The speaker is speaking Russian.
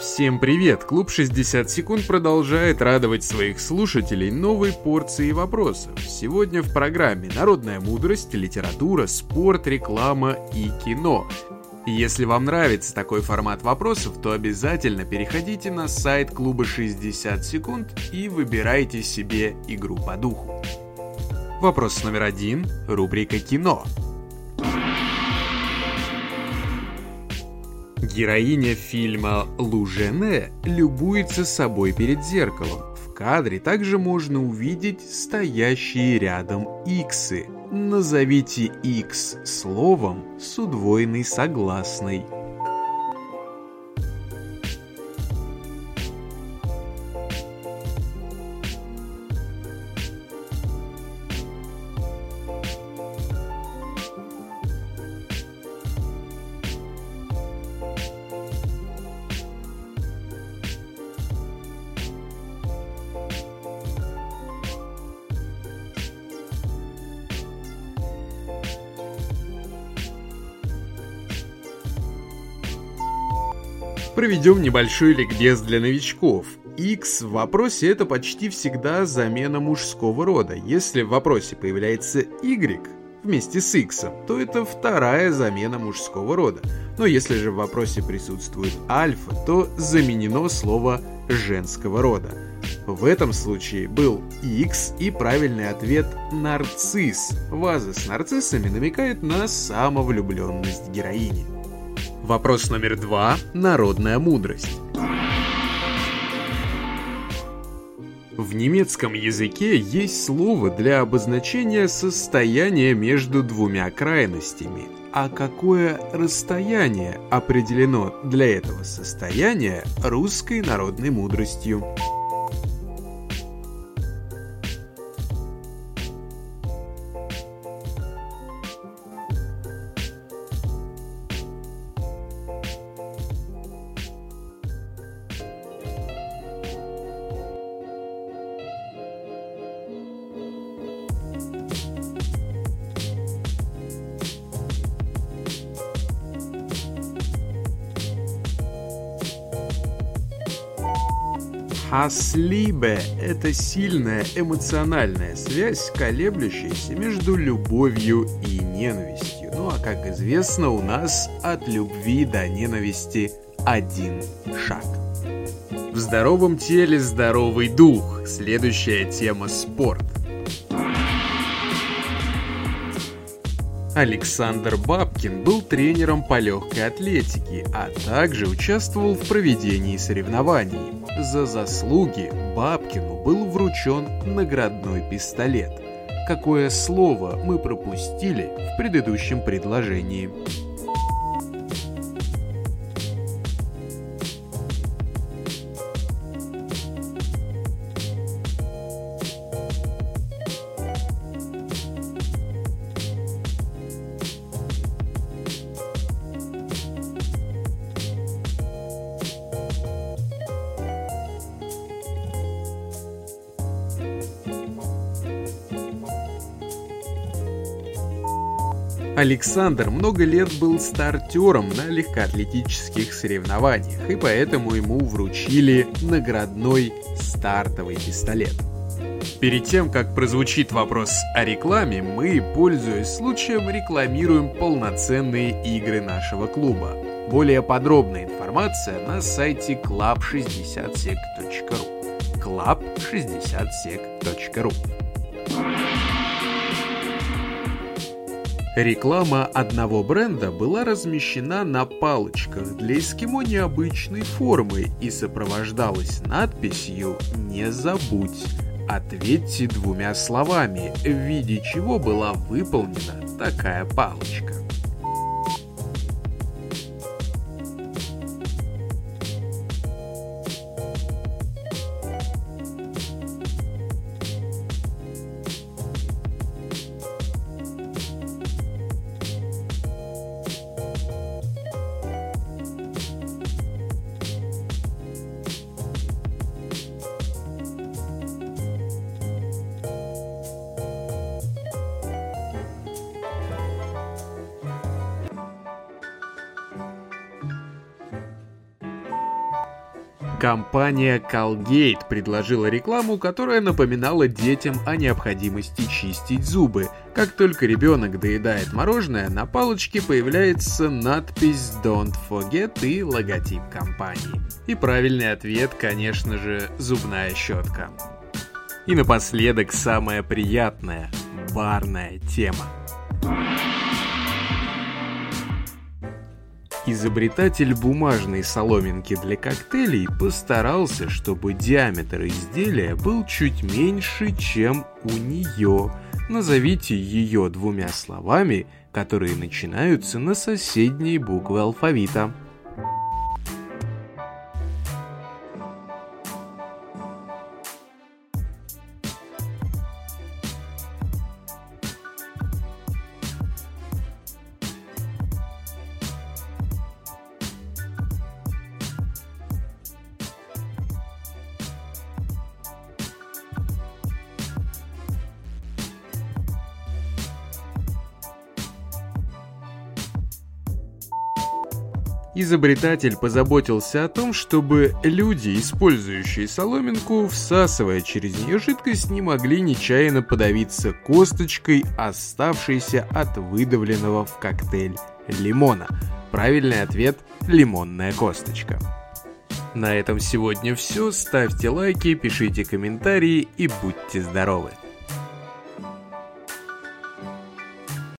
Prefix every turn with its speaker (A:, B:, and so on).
A: Всем привет! Клуб 60 секунд продолжает радовать своих слушателей новой порцией вопросов. Сегодня в программе народная мудрость, литература, спорт, реклама и кино. Если вам нравится такой формат вопросов, то обязательно переходите на сайт клуба 60 секунд и выбирайте себе игру по духу. Вопрос номер один. Рубрика «Кино». Героиня фильма «Лужене» любуется собой перед зеркалом. В кадре также можно увидеть стоящие рядом иксы. Назовите X словом с удвоенной согласной. Проведем небольшой ликбез для новичков. X в вопросе это почти всегда замена мужского рода. Если в вопросе появляется Y вместе с X, то это вторая замена мужского рода. Но если же в вопросе присутствует альфа, то заменено слово женского рода. В этом случае был X и правильный ответ нарцисс. Ваза с нарциссами намекает на самовлюбленность героини. Вопрос номер два. Народная мудрость. В немецком языке есть слово для обозначения состояния между двумя крайностями. А какое расстояние определено для этого состояния русской народной мудростью? Хаслибе – это сильная эмоциональная связь, колеблющаяся между любовью и ненавистью. Ну а как известно, у нас от любви до ненависти один шаг. В здоровом теле здоровый дух. Следующая тема – спорт. Александр Бабкин был тренером по легкой атлетике, а также участвовал в проведении соревнований. За заслуги Бабкину был вручен наградной пистолет. Какое слово мы пропустили в предыдущем предложении? Александр много лет был стартером на легкоатлетических соревнованиях, и поэтому ему вручили наградной стартовый пистолет. Перед тем, как прозвучит вопрос о рекламе, мы, пользуясь случаем, рекламируем полноценные игры нашего клуба. Более подробная информация на сайте club60sec.ru club60sec.ru Реклама одного бренда была размещена на палочках для эскимо необычной формы и сопровождалась надписью «Не забудь». Ответьте двумя словами, в виде чего была выполнена такая палочка. Компания Colgate предложила рекламу, которая напоминала детям о необходимости чистить зубы. Как только ребенок доедает мороженое, на палочке появляется надпись «Don't forget» и логотип компании. И правильный ответ, конечно же, зубная щетка. И напоследок самая приятная – барная тема. Изобретатель бумажной соломинки для коктейлей постарался, чтобы диаметр изделия был чуть меньше, чем у нее. Назовите ее двумя словами, которые начинаются на соседние буквы алфавита. Изобретатель позаботился о том, чтобы люди, использующие соломинку, всасывая через нее жидкость, не могли нечаянно подавиться косточкой, оставшейся от выдавленного в коктейль лимона. Правильный ответ – лимонная косточка. На этом сегодня все. Ставьте лайки, пишите комментарии и будьте здоровы!